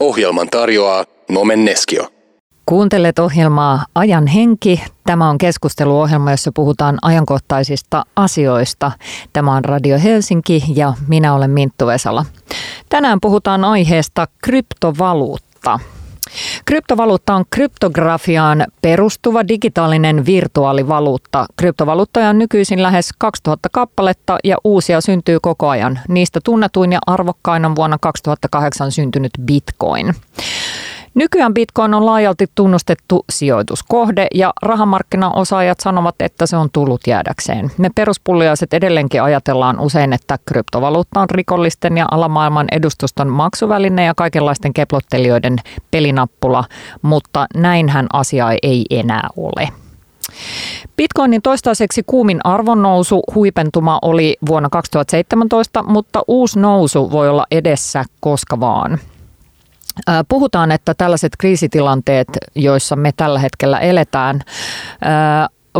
Ohjelman tarjoaa Nomen Neskio. Kuuntelet ohjelmaa Ajan henki. Tämä on keskusteluohjelma, jossa puhutaan ajankohtaisista asioista. Tämä on Radio Helsinki ja minä olen Minttu Vesala. Tänään puhutaan aiheesta kryptovaluutta. Kryptovaluutta on kryptografiaan perustuva digitaalinen virtuaalivaluutta. Kryptovaluuttoja on nykyisin lähes 2000 kappaletta ja uusia syntyy koko ajan. Niistä tunnetuin ja arvokkain on vuonna 2008 syntynyt Bitcoin. Nykyään Bitcoin on laajalti tunnustettu sijoituskohde ja rahamarkkinaosaajat sanovat, että se on tullut jäädäkseen. Me peruspulliaiset edelleenkin ajatellaan usein, että kryptovaluutta on rikollisten ja alamaailman edustuston maksuväline ja kaikenlaisten keplottelijoiden pelinappula, mutta näinhän asia ei enää ole. Bitcoinin toistaiseksi kuumin arvonnousu huipentuma oli vuonna 2017, mutta uusi nousu voi olla edessä koska vaan. Puhutaan, että tällaiset kriisitilanteet, joissa me tällä hetkellä eletään,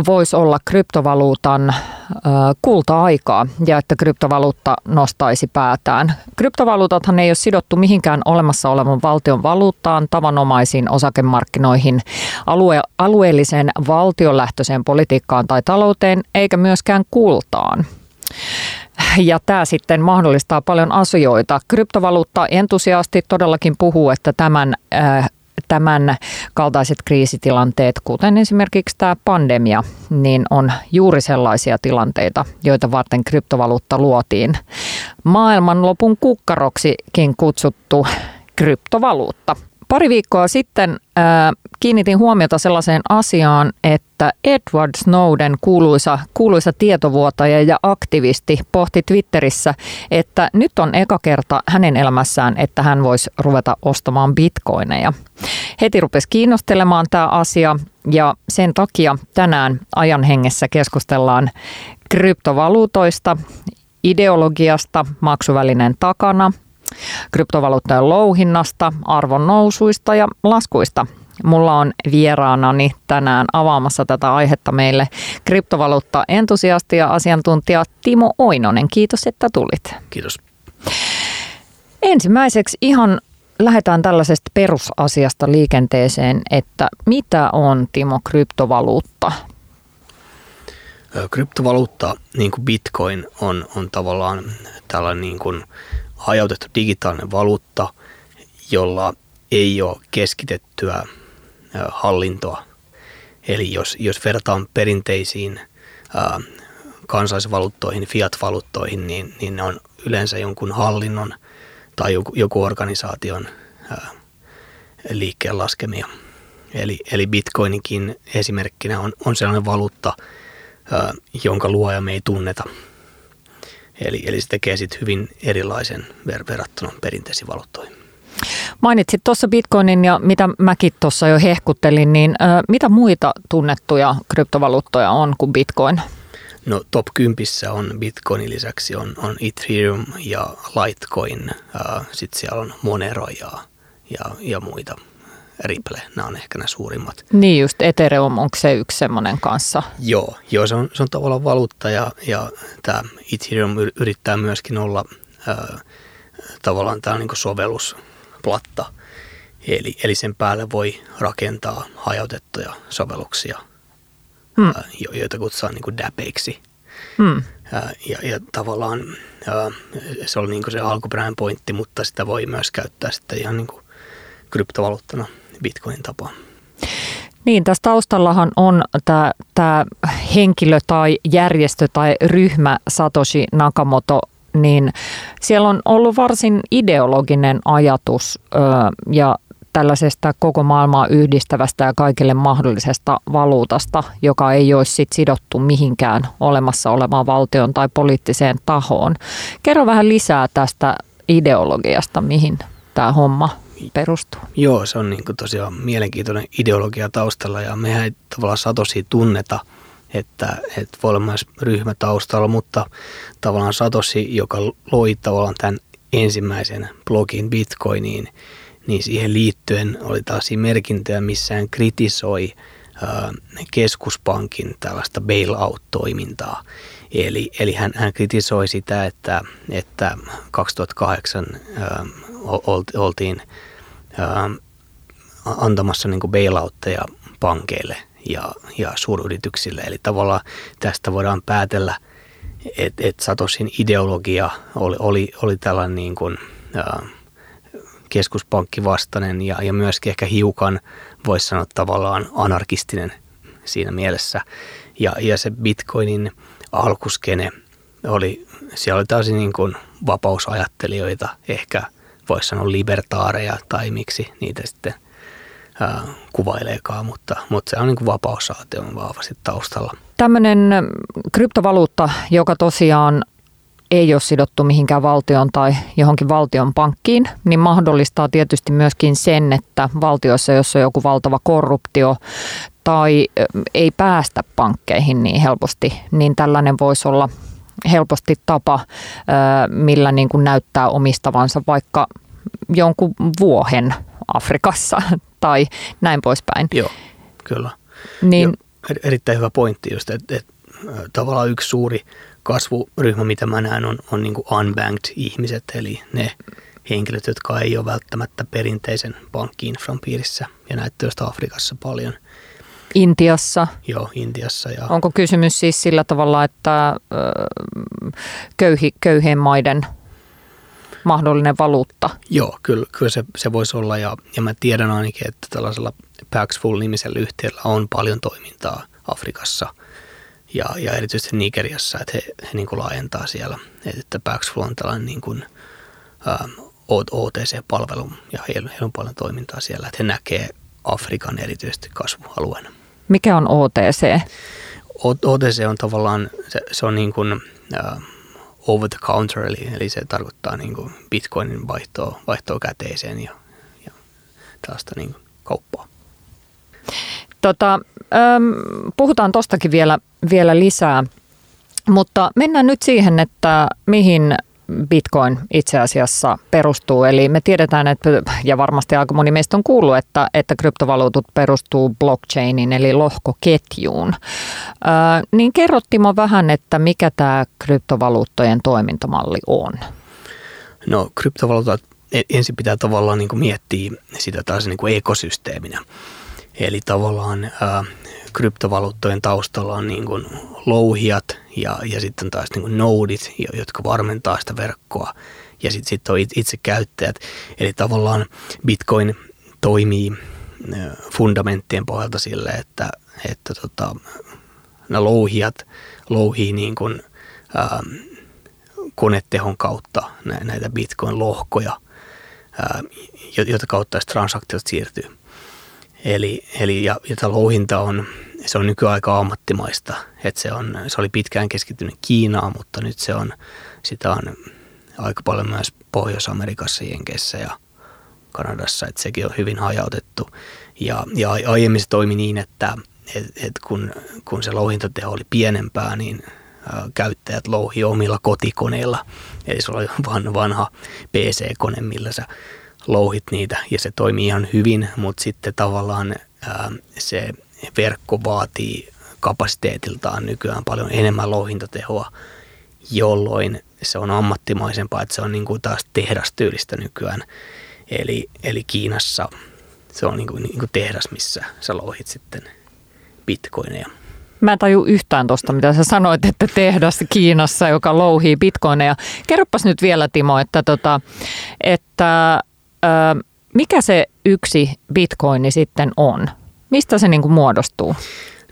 voisi olla kryptovaluutan kulta-aikaa ja että kryptovaluutta nostaisi päätään. Kryptovaluutathan ei ole sidottu mihinkään olemassa olevan valtion valuuttaan, tavanomaisiin osakemarkkinoihin, alue, alueelliseen valtionlähtöiseen politiikkaan tai talouteen, eikä myöskään kultaan ja tämä sitten mahdollistaa paljon asioita. Kryptovaluutta-entusiasti todellakin puhuu, että tämän äh, tämän kaltaiset kriisitilanteet, kuten esimerkiksi tämä pandemia, niin on juuri sellaisia tilanteita, joita varten kryptovaluutta luotiin. Maailmanlopun kukkaroksikin kutsuttu kryptovaluutta. Pari viikkoa sitten äh, kiinnitin huomiota sellaiseen asiaan, että Edward Snowden, kuuluisa, kuuluisa tietovuotaja ja aktivisti, pohti Twitterissä, että nyt on eka kerta hänen elämässään, että hän voisi ruveta ostamaan bitcoineja. Heti rupesi kiinnostelemaan tämä asia ja sen takia tänään ajan hengessä keskustellaan kryptovaluutoista, ideologiasta maksuvälinen takana – kryptovaluuttojen louhinnasta, arvon nousuista ja laskuista. Mulla on vieraanani tänään avaamassa tätä aihetta meille kryptovaluutta-entusiasti ja asiantuntija Timo Oinonen. Kiitos, että tulit. Kiitos. Ensimmäiseksi ihan lähdetään tällaisesta perusasiasta liikenteeseen, että mitä on Timo kryptovaluutta? Kryptovaluutta, niin kuin bitcoin, on, on tavallaan tällainen niin kuin hajautettu digitaalinen valuutta, jolla ei ole keskitettyä hallintoa. Eli jos, jos vertaan perinteisiin ää, kansallisvaluuttoihin, fiat-valuuttoihin, niin, niin ne on yleensä jonkun hallinnon tai joku, joku organisaation ää, liikkeen laskemia. Eli, eli bitcoinikin esimerkkinä on, on sellainen valuutta, ää, jonka luoja me ei tunneta – Eli, eli se tekee sitten hyvin erilaisen ver- verrattuna perinteisiin valuuttoihin. Mainitsit tuossa bitcoinin ja mitä mäkin tuossa jo hehkuttelin, niin ö, mitä muita tunnettuja kryptovaluuttoja on kuin bitcoin? No top 10 on bitcoinin lisäksi on, on Ethereum ja Litecoin, sitten siellä on Monero ja, ja, ja muita Ripple, nämä on ehkä nämä suurimmat. Niin just, Ethereum, onko se yksi semmoinen kanssa? Joo, joo se, on, se on tavallaan valuutta ja, ja tämä Ethereum yrittää myöskin olla ää, tavallaan tämä niin sovellusplatta. Eli, eli sen päälle voi rakentaa hajautettuja sovelluksia, hmm. ää, joita kutsutaan niin dapeiksi. Hmm. Ää, ja, ja tavallaan ää, se oli niin se alkuperäinen pointti, mutta sitä voi myös käyttää sitten ihan niin kryptovaluuttana – bitcoinin tapaan. Niin, tässä taustallahan on tämä henkilö tai järjestö tai ryhmä Satoshi Nakamoto, niin siellä on ollut varsin ideologinen ajatus ja tällaisesta koko maailmaa yhdistävästä ja kaikille mahdollisesta valuutasta, joka ei olisi sit sidottu mihinkään olemassa olevaan valtion tai poliittiseen tahoon. Kerro vähän lisää tästä ideologiasta, mihin tämä homma perustuu. Joo, se on niin kuin tosiaan mielenkiintoinen ideologia taustalla ja mehän ei tavallaan Satosi tunneta, että, että voi olla myös ryhmä taustalla, mutta tavallaan Satosi, joka loi tavallaan tämän ensimmäisen blogin Bitcoiniin, niin siihen liittyen oli taas merkintöjä, missä hän kritisoi keskuspankin tällaista bailout-toimintaa. Eli, eli hän, hän kritisoi sitä, että, että 2008 ää, oltiin antamassa niin kuin bailoutteja pankeille ja, ja suuryrityksille. Eli tavallaan tästä voidaan päätellä, että et Satosin ideologia oli, oli, oli tällainen niin kuin, ää, keskuspankkivastainen ja, ja myöskin ehkä hiukan, voisi sanoa tavallaan anarkistinen siinä mielessä. Ja, ja se bitcoinin alkuskene oli, siellä oli täysin niin kuin vapausajattelijoita, ehkä voisi sanoa libertaareja tai miksi niitä sitten ää, kuvaileekaan, mutta, mutta se on niin kuin vapaussaatio vahvasti taustalla. Tämmöinen kryptovaluutta, joka tosiaan ei ole sidottu mihinkään valtion tai johonkin valtion pankkiin, niin mahdollistaa tietysti myöskin sen, että valtioissa, jossa on joku valtava korruptio tai ei päästä pankkeihin niin helposti, niin tällainen voisi olla helposti tapa, millä niin kuin näyttää omistavansa vaikka jonkun vuohen Afrikassa tai näin poispäin. Joo, kyllä. Niin, Joo, erittäin hyvä pointti just, että, että tavallaan yksi suuri kasvuryhmä, mitä mä näen, on, on niin kuin unbanked ihmiset, eli ne henkilöt, jotka ei ole välttämättä perinteisen pankkiinfran piirissä, ja näitä Afrikassa paljon. Intiassa. Joo, Intiassa. Ja... Onko kysymys siis sillä tavalla, että köyhi, köyhien maiden mahdollinen valuutta? Joo, kyllä, kyllä se, se voisi olla, ja, ja mä tiedän ainakin, että tällaisella Paxful-nimisellä yhtiöllä on paljon toimintaa Afrikassa – ja, ja erityisesti Nigeriassa, että he, he niin kuin laajentaa siellä, että Paxful on tällainen niin kuin, ä, OTC-palvelu ja heillä, heillä on paljon toimintaa siellä, että he näkee Afrikan erityisesti kasvualueena. Mikä on OTC? OTC on tavallaan, se, se on niin kuin, uh, over the counter, eli, eli se tarkoittaa niin kuin bitcoinin vaihtoa, vaihtoa käteiseen ja, ja tällaista niin kuin kauppaa. Tota, ähm, puhutaan tostakin vielä, vielä lisää, mutta mennään nyt siihen, että mihin Bitcoin itse asiassa perustuu. Eli me tiedetään, että, ja varmasti aika moni meistä on kuullut, että, että kryptovaluutot perustuu blockchainin eli lohkoketjuun. Äh, niin kerro Timo vähän, että mikä tämä kryptovaluuttojen toimintamalli on? No kryptovaluutat e-, ensin pitää tavallaan niin kuin miettiä sitä taas niin kuin ekosysteeminä. Eli tavallaan ää, kryptovaluuttojen taustalla on niin kuin louhijat ja, ja sitten taas niin kuin nodit, jotka varmentaa sitä verkkoa ja sitten sit on itse käyttäjät. Eli tavallaan Bitcoin toimii fundamenttien pohjalta sille, että, että tota, nämä louhijat louhii niin kuin, ää, konetehon kautta näitä Bitcoin-lohkoja, ää, jota kautta transaktiot siirtyy. Eli, eli ja, ja louhinta on, se on nykyään aika ammattimaista. Et se, on, se oli pitkään keskittynyt Kiinaan, mutta nyt se on, sitä on aika paljon myös Pohjois-Amerikassa, Jenkeissä ja Kanadassa, että sekin on hyvin hajautettu. Ja, ja aiemmin se toimi niin, että et, et kun, kun se louhintateho oli pienempää, niin käyttäjät louhi omilla kotikoneilla. Eli se oli vanha PC-kone, millä sä louhit niitä ja se toimii ihan hyvin, mutta sitten tavallaan ää, se verkko vaatii kapasiteetiltaan nykyään paljon enemmän louhintatehoa, jolloin se on ammattimaisempaa, että se on niin kuin taas tehdastyylistä nykyään. Eli, eli Kiinassa se on niin kuin, niin kuin tehdas, missä sä louhit sitten bitcoineja. Mä en taju yhtään tuosta, mitä sä sanoit, että tehdas Kiinassa, joka louhii bitcoineja. Kerropas nyt vielä Timo, että, tota, että mikä se yksi bitcoini sitten on? Mistä se niin kuin muodostuu?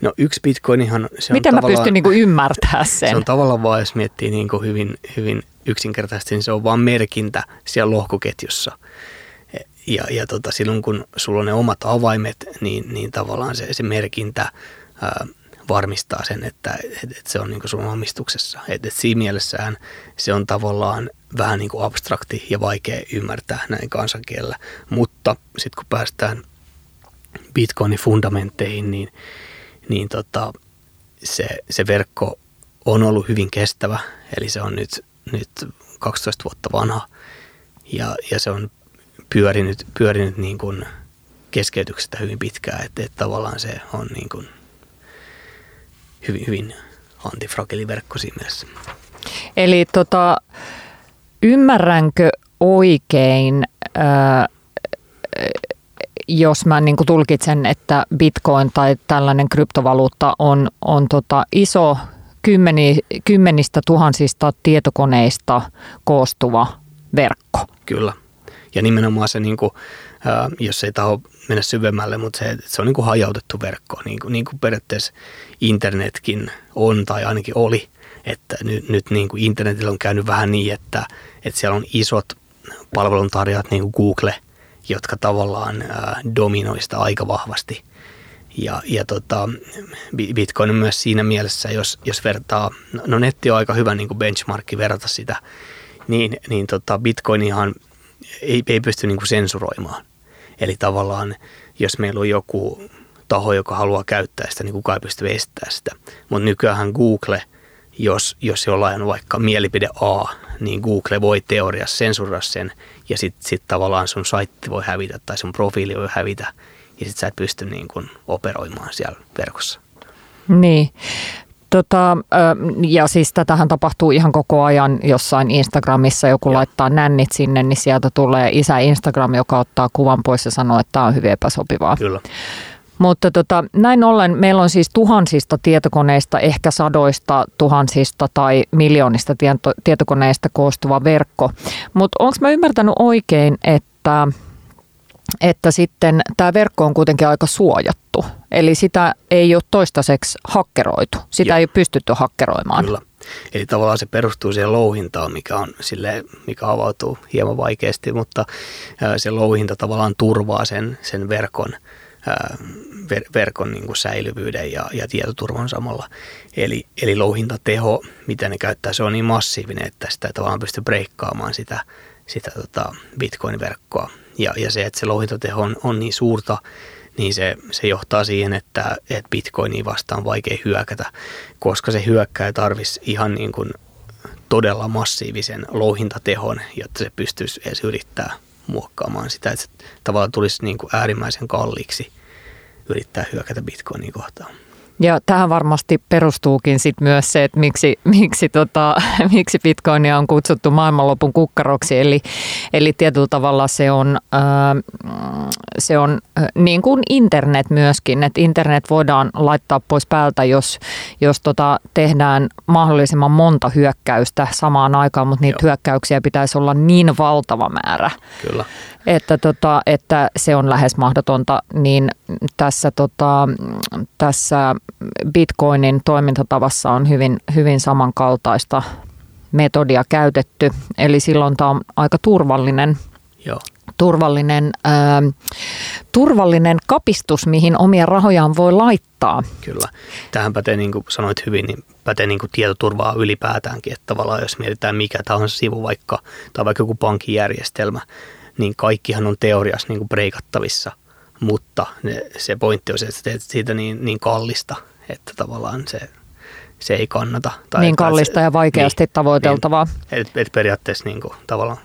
No yksi bitcoinihan... Se Miten mä pystyn niin kuin ymmärtämään sen? Se on tavallaan vaan, jos miettii niin kuin hyvin, hyvin yksinkertaisesti, niin se on vaan merkintä siellä lohkoketjussa. Ja, ja tota, silloin kun sulla on ne omat avaimet, niin, niin tavallaan se, se merkintä ää, varmistaa sen, että, että, se on niin sun omistuksessa. Että, että siinä mielessään se on tavallaan vähän niin kuin abstrakti ja vaikea ymmärtää näin kansankielellä. Mutta sitten kun päästään Bitcoinin fundamentteihin, niin, niin tota, se, se verkko on ollut hyvin kestävä. Eli se on nyt, nyt 12 vuotta vanha ja, ja se on pyörinyt, pyörinyt niin kuin keskeytyksestä hyvin pitkään. Että, että tavallaan se on niin kuin hyvin, hyvin antifragili verkko siinä mielessä. Eli tota, Ymmärränkö oikein, jos mä niin tulkitsen, että bitcoin tai tällainen kryptovaluutta on, on tota iso kymmeni, kymmenistä tuhansista tietokoneista koostuva verkko. Kyllä. Ja nimenomaan se, niin kuin, jos ei taho mennä syvemmälle, mutta se, se on niin kuin hajautettu verkko, niin kuin, niin kuin periaatteessa internetkin on tai ainakin oli. Että nyt, nyt niin kuin internetillä on käynyt vähän niin, että, että siellä on isot palveluntarjoajat niin kuin Google, jotka tavallaan ää, dominoi sitä aika vahvasti. Ja, ja tota, Bitcoin on myös siinä mielessä, jos, jos vertaa, no netti on aika hyvä niin kuin benchmarkki verrata sitä, niin, niin tota Bitcoinihan ei, ei pysty niin kuin sensuroimaan. Eli tavallaan, jos meillä on joku taho, joka haluaa käyttää sitä, niin kukaan ei pysty estämään sitä. Mutta nykyään Google, jos, jos jollain on vaikka mielipide A, niin Google voi teoriassa sensuroida sen ja sitten sit tavallaan sun saitti voi hävitä tai sun profiili voi hävitä ja sitten sä et pysty niin kuin operoimaan siellä verkossa. Niin. Tota, ja siis tätähän tapahtuu ihan koko ajan jossain Instagramissa, joku ja. laittaa nännit sinne, niin sieltä tulee isä Instagram, joka ottaa kuvan pois ja sanoo, että tämä on hyvin epäsopivaa. Kyllä. Mutta tota, näin ollen meillä on siis tuhansista tietokoneista, ehkä sadoista tuhansista tai miljoonista tieto- tietokoneista koostuva verkko. Mutta onko mä ymmärtänyt oikein, että että sitten tämä verkko on kuitenkin aika suojattu. Eli sitä ei ole toistaiseksi hakkeroitu. Sitä Joo. ei ole pystytty hakkeroimaan. Kyllä. Eli tavallaan se perustuu siihen louhintaan, mikä, on sille, mikä avautuu hieman vaikeasti, mutta se louhinta tavallaan turvaa sen, sen verkon, ver, verkon niin kuin säilyvyyden ja, ja tietoturvan samalla. Eli, eli louhintateho, mitä ne käyttää, se on niin massiivinen, että sitä ei tavallaan pysty breikkaamaan sitä, sitä tota Bitcoin-verkkoa ja, ja se, että se louhintateho on, on niin suurta, niin se, se johtaa siihen, että, että bitcoiniin vastaan on vaikea hyökätä, koska se hyökkää tarvisi ihan niin kuin todella massiivisen louhintatehon, jotta se pystyisi edes yrittää muokkaamaan sitä, että se tavallaan tulisi niin kuin äärimmäisen kalliiksi yrittää hyökätä bitcoiniin kohtaan. Ja tähän varmasti perustuukin sit myös se, että miksi, miksi, tota, miksi bitcoinia on kutsuttu maailmanlopun kukkaroksi. Eli, eli tietyllä tavalla se on, äh, se on äh, niin kuin internet myöskin, että internet voidaan laittaa pois päältä, jos, jos tota tehdään mahdollisimman monta hyökkäystä samaan aikaan, mutta niitä Joo. hyökkäyksiä pitäisi olla niin valtava määrä. Kyllä että, tota, että se on lähes mahdotonta, niin tässä, tota, tässä Bitcoinin toimintatavassa on hyvin, hyvin samankaltaista metodia käytetty. Eli silloin tämä on aika turvallinen, Joo. turvallinen, ää, turvallinen kapistus, mihin omia rahojaan voi laittaa. Kyllä. Tähän pätee, niin kuin sanoit hyvin, niin pätee niin kuin tietoturvaa ylipäätäänkin. Että tavallaan jos mietitään mikä tahansa sivu vaikka, tai vaikka joku pankkijärjestelmä, niin kaikkihan on teoriassa niin kuin breikattavissa, mutta ne, se pointti on se, että teet siitä niin, niin kallista, että tavallaan se, se ei kannata. Tai niin kallista se, ja vaikeasti niin, tavoiteltavaa. Niin, et, et periaatteessa niin kuin, tavallaan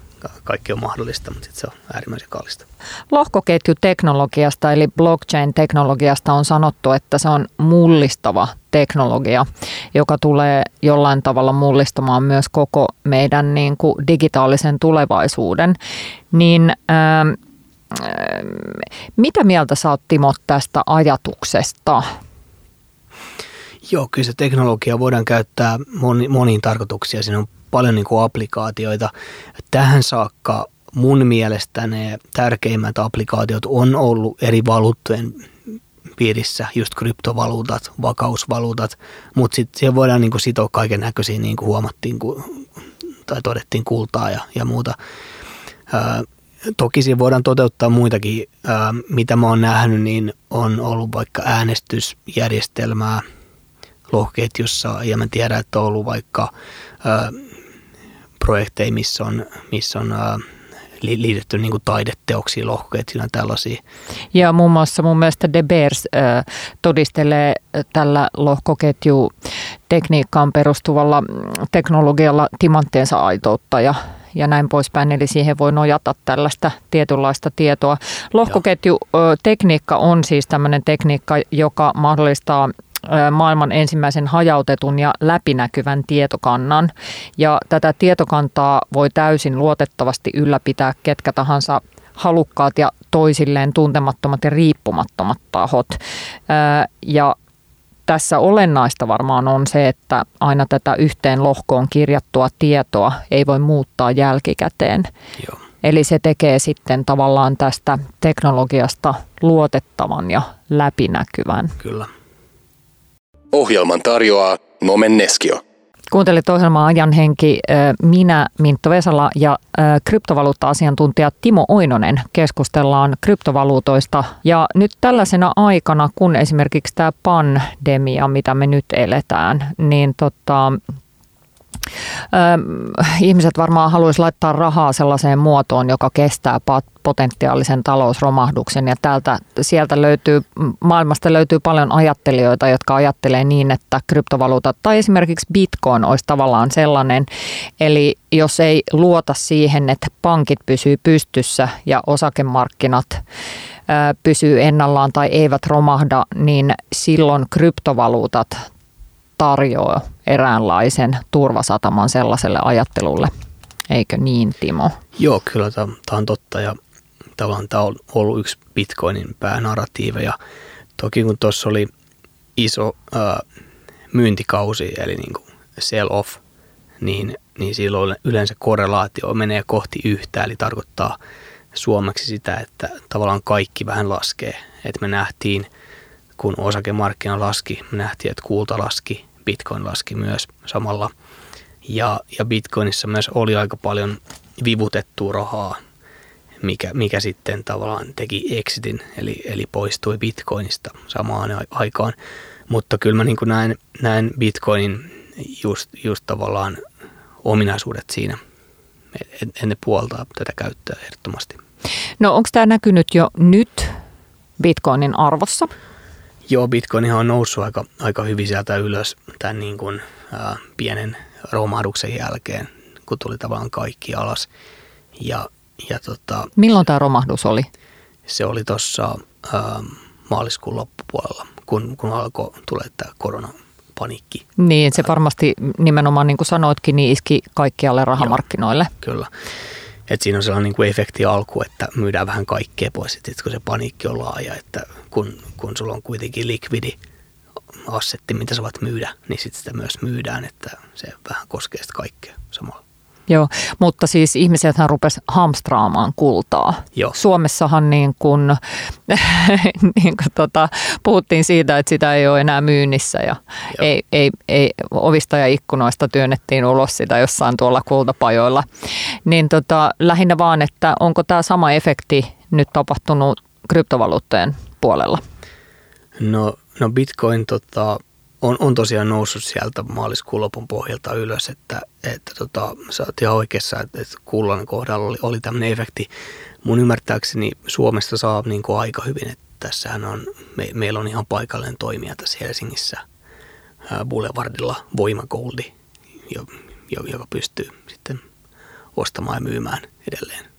kaikki on mahdollista, mutta sit se on äärimmäisen kallista. Lohkoketjuteknologiasta eli blockchain-teknologiasta on sanottu, että se on mullistava teknologia, joka tulee jollain tavalla mullistamaan myös koko meidän niin kuin digitaalisen tulevaisuuden. Niin ähm, ähm, mitä mieltä sä oot Timo tästä ajatuksesta? Joo, kyllä se teknologia voidaan käyttää moni, moniin tarkoituksiin. Siinä on paljon niin kuin applikaatioita. Tähän saakka mun mielestä ne tärkeimmät applikaatiot on ollut eri valuuttojen piirissä, just kryptovaluutat, vakausvaluutat, mutta sitten siihen voidaan niin kuin sitoa kaiken näköisiä, niin kuin huomattiin tai todettiin kultaa ja, ja muuta. Ää, toki siinä voidaan toteuttaa muitakin, ää, mitä mä oon nähnyt, niin on ollut vaikka äänestysjärjestelmää lohketjussa ja mä tiedän, että on ollut vaikka ää, projekteja, missä on, missä on ää, liitetty niin taideteoksia, lohkoketjuna tällaisia. Ja muun muassa mun mielestä De Beers äh, todistelee tällä lohkoketju tekniikkaan perustuvalla teknologialla timanttiensa aitoutta ja ja näin poispäin, eli siihen voi nojata tällaista tietynlaista tietoa. Lohkoketjutekniikka on siis tämmöinen tekniikka, joka mahdollistaa maailman ensimmäisen hajautetun ja läpinäkyvän tietokannan. Ja tätä tietokantaa voi täysin luotettavasti ylläpitää ketkä tahansa halukkaat ja toisilleen tuntemattomat ja riippumattomat tahot. Ja tässä olennaista varmaan on se, että aina tätä yhteen lohkoon kirjattua tietoa ei voi muuttaa jälkikäteen. Joo. Eli se tekee sitten tavallaan tästä teknologiasta luotettavan ja läpinäkyvän. Kyllä. Ohjelman tarjoaa Nomen Neskio. Kuuntelit ohjelmaa Ajan henki. Minä, Mintto Vesala ja kryptovaluutta-asiantuntija Timo Oinonen keskustellaan kryptovaluutoista. Ja nyt tällaisena aikana, kun esimerkiksi tämä pandemia, mitä me nyt eletään, niin tota, ihmiset varmaan haluaisi laittaa rahaa sellaiseen muotoon, joka kestää potentiaalisen talousromahduksen ja täältä, sieltä löytyy, maailmasta löytyy paljon ajattelijoita, jotka ajattelee niin, että kryptovaluutat tai esimerkiksi bitcoin olisi tavallaan sellainen, eli jos ei luota siihen, että pankit pysyy pystyssä ja osakemarkkinat pysyy ennallaan tai eivät romahda, niin silloin kryptovaluutat tarjoaa eräänlaisen turvasataman sellaiselle ajattelulle. Eikö niin, Timo? Joo, kyllä tämä on totta ja tavallaan tämä on ollut yksi Bitcoinin päänarratiiveja. Toki kun tuossa oli iso ää, myyntikausi, eli niin kuin sell off, niin, niin silloin yleensä korrelaatio menee kohti yhtä, eli tarkoittaa suomeksi sitä, että tavallaan kaikki vähän laskee. Että me nähtiin, kun osakemarkkina laski, me nähtiin, että kulta laski, Bitcoin laski myös samalla. Ja, ja Bitcoinissa myös oli aika paljon vivutettua rahaa, mikä, mikä sitten tavallaan teki exitin, eli, eli poistui Bitcoinista samaan aikaan. Mutta kyllä mä niin näen, näen Bitcoinin just, just tavallaan ominaisuudet siinä, en ne puoltaa tätä käyttöä ehdottomasti. No onko tämä näkynyt jo nyt Bitcoinin arvossa? Joo, Bitcoin on noussut aika, aika hyvin sieltä ylös tämän niin kuin, ää, pienen romahduksen jälkeen, kun tuli tavallaan kaikki alas. Ja, ja tota, Milloin tämä romahdus oli? Se oli tuossa maaliskuun loppupuolella, kun, kun alkoi tulla tämä koronapaniikki. Niin, se varmasti nimenomaan niin kuin sanoitkin, niin iski kaikkialle rahamarkkinoille. Joo, kyllä. Et siinä on sellainen niin kuin efekti alku, että myydään vähän kaikkea pois, sitten kun se paniikki on laaja, että kun, kun sulla on kuitenkin likvidi assetti, mitä sä voit myydä, niin sitten sitä myös myydään, että se vähän koskee sitä kaikkea samalla. Joo, mutta siis ihmisethän rupes hamstraamaan kultaa. Joo. Suomessahan niin kun, niin kun tota, puhuttiin siitä, että sitä ei ole enää myynnissä ja ei, ei, ei, ovista ja ikkunoista työnnettiin ulos sitä jossain tuolla kultapajoilla. Niin tota, lähinnä vaan, että onko tämä sama efekti nyt tapahtunut kryptovaluuttojen puolella? No, no Bitcoin tota, on, on tosiaan noussut sieltä maaliskuun lopun pohjalta ylös, että, että tota, sä oot ihan oikeassa, että, että kullan kohdalla oli, oli tämmöinen efekti. Mun ymmärtääkseni Suomesta saa niin kuin aika hyvin, että tässähän on, me, meillä on ihan paikallinen toimija tässä Helsingissä ää, Boulevardilla Voimagoldi, jo, jo, joka pystyy sitten ostamaan ja myymään edelleen.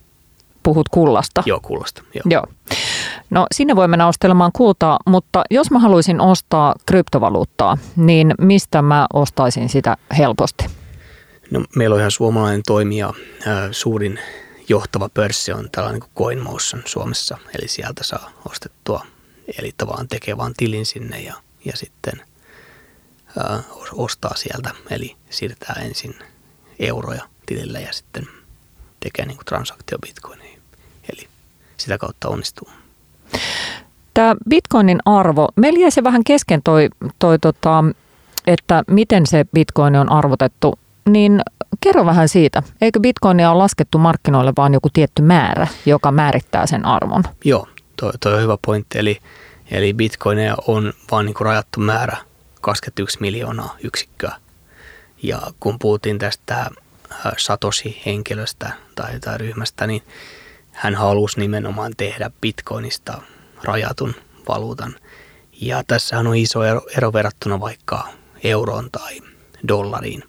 Puhut kullasta? Joo, kullasta. Joo. joo. No sinne voi mennä ostelemaan kultaa, mutta jos mä haluaisin ostaa kryptovaluuttaa, niin mistä mä ostaisin sitä helposti? No, meillä on ihan suomalainen toimija, suurin johtava pörssi on tällainen kuin CoinMotion Suomessa, eli sieltä saa ostettua, eli tavallaan tekee vaan tilin sinne ja, ja sitten ää, ostaa sieltä, eli siirtää ensin euroja tilille ja sitten tekee niin kuin transaktio bitcoiniin, eli sitä kautta onnistuu. Tämä bitcoinin arvo, meillä jäi se vähän kesken toi, toi tota, että miten se bitcoin on arvotettu, niin kerro vähän siitä. Eikö bitcoinia ole laskettu markkinoille vaan joku tietty määrä, joka määrittää sen arvon? Joo, toi, toi on hyvä pointti. Eli, eli bitcoineja on vain niin rajattu määrä, 21 miljoonaa yksikköä. Ja kun puhuttiin tästä äh, Satoshi-henkilöstä tai, tai ryhmästä, niin hän halusi nimenomaan tehdä bitcoinista rajatun valuutan. Ja tässähän on iso ero, ero verrattuna vaikka euroon tai dollariin,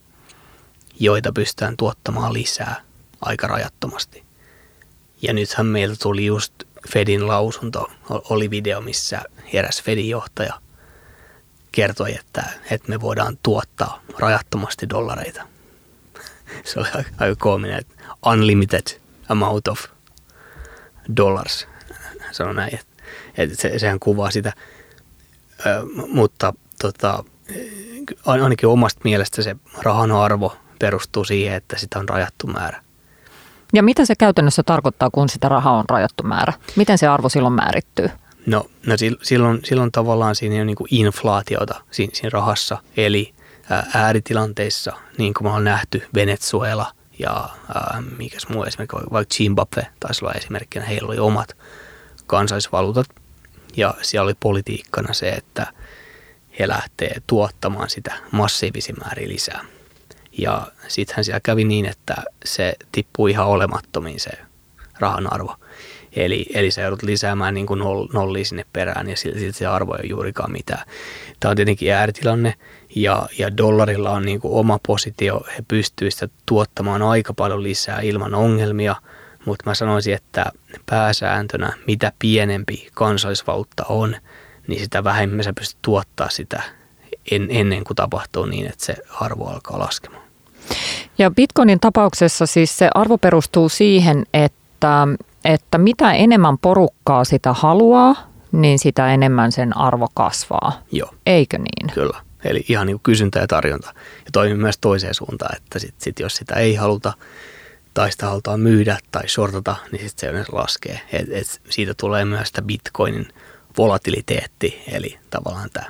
joita pystytään tuottamaan lisää aika rajattomasti. Ja nythän meiltä tuli just Fedin lausunto, oli video, missä eräs Fedin johtaja kertoi, että, että me voidaan tuottaa rajattomasti dollareita. Se oli aika koominen, että unlimited amount of dollars sanon näin, että, että se, sehän kuvaa sitä, Ö, mutta tota, ainakin omasta mielestä se rahan arvo perustuu siihen, että sitä on rajattu määrä. Ja mitä se käytännössä tarkoittaa, kun sitä rahaa on rajattu määrä? Miten se arvo silloin määrittyy? No, no silloin, silloin tavallaan siinä on niin kuin inflaatiota siinä, siinä rahassa, eli ääritilanteissa, niin kuin me on nähty Venezuela ja ää, mikäs muu esimerkiksi, vaikka Zimbabwe taisi olla esimerkkinä, heillä oli omat kansallisvaluutat ja siellä oli politiikkana se, että he lähtee tuottamaan sitä massiivisin määrin lisää. Ja sittenhän siellä kävi niin, että se tippui ihan olemattomiin se rahan arvo. Eli, eli sä joudut lisäämään niin kuin nollia sinne perään ja silti se arvo ei ole juurikaan mitään. Tämä on tietenkin ääritilanne ja, ja dollarilla on niin kuin oma positio. He pystyvät sitä tuottamaan aika paljon lisää ilman ongelmia, mutta mä sanoisin, että pääsääntönä mitä pienempi kansallisvaluutta on, niin sitä vähemmän sä pystyt tuottaa sitä en, ennen kuin tapahtuu niin, että se arvo alkaa laskemaan. Ja Bitcoinin tapauksessa siis se arvo perustuu siihen, että, että mitä enemmän porukkaa sitä haluaa, niin sitä enemmän sen arvo kasvaa. Joo. Eikö niin? Kyllä. Eli ihan niin kuin kysyntä ja tarjonta. Ja toimii myös toiseen suuntaan, että sit, sit jos sitä ei haluta tai sitä halutaan myydä tai shortata, niin sitten se yleensä laskee. Et, et siitä tulee myös sitä bitcoinin volatiliteetti, eli tavallaan tämä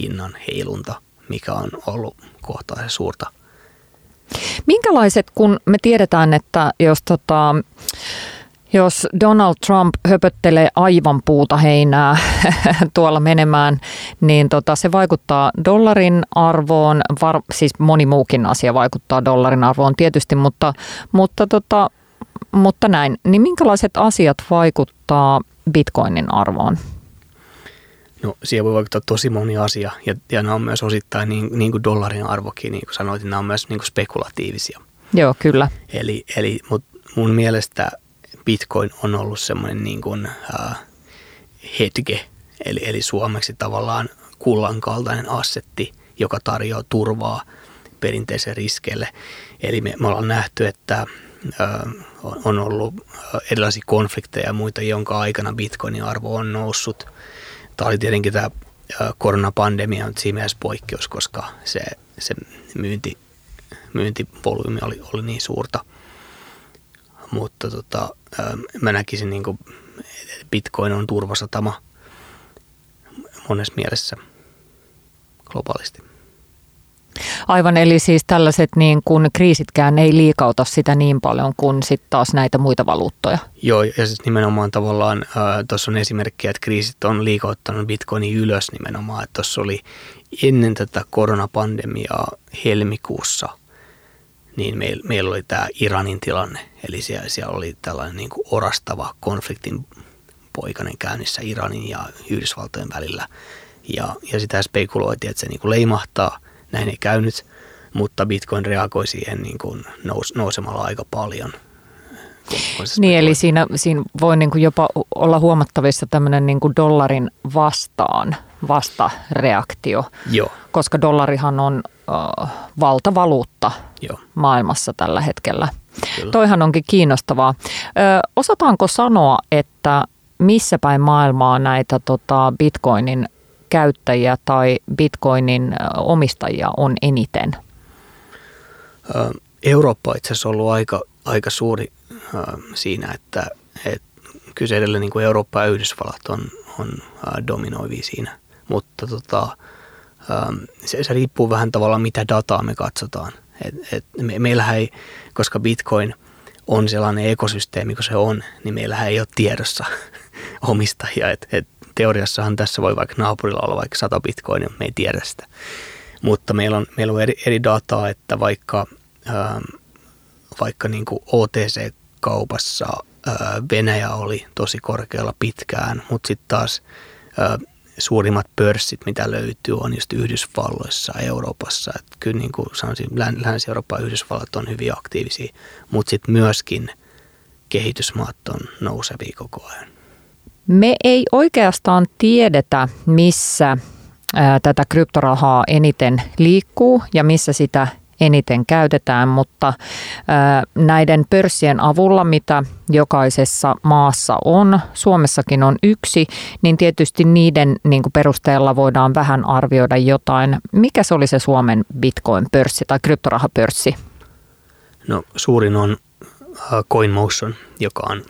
hinnan heilunta, mikä on ollut kohtaisen suurta – Minkälaiset, kun me tiedetään, että jos tota, jos Donald Trump höpöttelee aivan puuta heinää tuolla menemään, niin tota, se vaikuttaa dollarin arvoon, var, siis moni muukin asia vaikuttaa dollarin arvoon tietysti, mutta, mutta, tota, mutta näin. Niin minkälaiset asiat vaikuttaa bitcoinin arvoon? No siihen voi vaikuttaa tosi moni asia ja, ja nämä on myös osittain niin, niin kuin dollarin arvokin, niin kuin sanoit, nämä on myös niin kuin spekulatiivisia. Joo, kyllä. Eli, eli mut mun mielestä Bitcoin on ollut semmoinen niin kuin, äh, hetke, eli, eli suomeksi tavallaan kullan kaltainen assetti, joka tarjoaa turvaa perinteisen riskeille. Eli me, me ollaan nähty, että äh, on ollut erilaisia konflikteja ja muita, jonka aikana Bitcoinin arvo on noussut – Tämä oli tietenkin tämä koronapandemia on siinä mielessä poikkeus, koska se, se myynti, myyntivolyymi oli, oli niin suurta. Mutta tota, mä näkisin, niin kuin, että Bitcoin on turvasatama monessa mielessä globaalisti. Aivan, eli siis tällaiset niin kun kriisitkään ei liikauta sitä niin paljon kuin sitten taas näitä muita valuuttoja. Joo, ja siis nimenomaan tavallaan äh, tuossa on esimerkkejä, että kriisit on liikauttanut bitcoinin ylös nimenomaan, että tuossa oli ennen tätä koronapandemiaa helmikuussa, niin meillä, meillä oli tämä Iranin tilanne, eli siellä, siellä oli tällainen niin kuin orastava konfliktin poikainen käynnissä Iranin ja Yhdysvaltojen välillä. Ja, ja sitä spekuloitiin, että se niin kuin leimahtaa – näin ei käynyt, mutta Bitcoin reagoi siihen niin kuin nous, nousemalla aika paljon. Niin, eli siinä, siinä voi niin kuin jopa olla huomattavissa tämmöinen niin kuin dollarin vastaan vastareaktio, Joo. koska dollarihan on äh, valtavaluutta Joo. maailmassa tällä hetkellä. Kyllä. Toihan onkin kiinnostavaa. Ö, osataanko sanoa, että missä päin maailmaa näitä tota, bitcoinin käyttäjiä tai bitcoinin omistajia on eniten? Eurooppa on itse asiassa ollut aika, aika suuri siinä, että, että kyse edelleen niin kuin Eurooppa ja Yhdysvallat on, on dominoivia siinä. Mutta tota, se, se riippuu vähän tavallaan mitä dataa me katsotaan. Et, et me, meillähän ei, koska Bitcoin on sellainen ekosysteemi kuin se on, niin meillähän ei ole tiedossa omistajia. Et, et teoriassahan tässä voi vaikka naapurilla olla vaikka 100 bitcoinia, me ei tiedä sitä. Mutta meillä on, meillä on eri, eri dataa, että vaikka, ää, vaikka niin kuin OTC-kaupassa ää, Venäjä oli tosi korkealla pitkään, mutta sitten taas ää, suurimmat pörssit, mitä löytyy, on just Yhdysvalloissa, Euroopassa. Et kyllä niin kuin sanoisin, Länsi-Eurooppa ja Yhdysvallat on hyvin aktiivisia, mutta sitten myöskin kehitysmaat on nousevia koko ajan. Me ei oikeastaan tiedetä, missä tätä kryptorahaa eniten liikkuu ja missä sitä eniten käytetään, mutta näiden pörssien avulla, mitä jokaisessa maassa on, Suomessakin on yksi, niin tietysti niiden niin kuin perusteella voidaan vähän arvioida jotain. Mikä se oli se Suomen bitcoin-pörssi tai kryptorahapörssi? No suurin on CoinMotion, joka on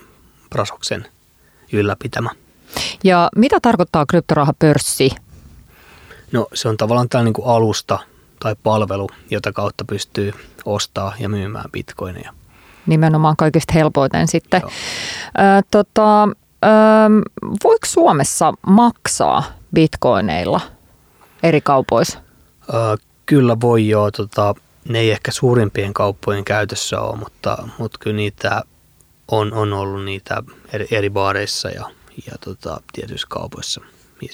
Brasoksen ylläpitämä. Ja mitä tarkoittaa kryptorahapörssi? No se on tavallaan tällainen niin kuin alusta tai palvelu, jota kautta pystyy ostaa ja myymään bitcoineja. Nimenomaan kaikista helpoiten sitten. Ö, tota, ö, voiko Suomessa maksaa bitcoineilla eri kaupoissa? Ö, kyllä voi joo. Tota, ne ei ehkä suurimpien kauppojen käytössä ole, mutta, mutta kyllä niitä on, on ollut niitä eri, eri baareissa ja, ja tota, tietyissä kaupoissa,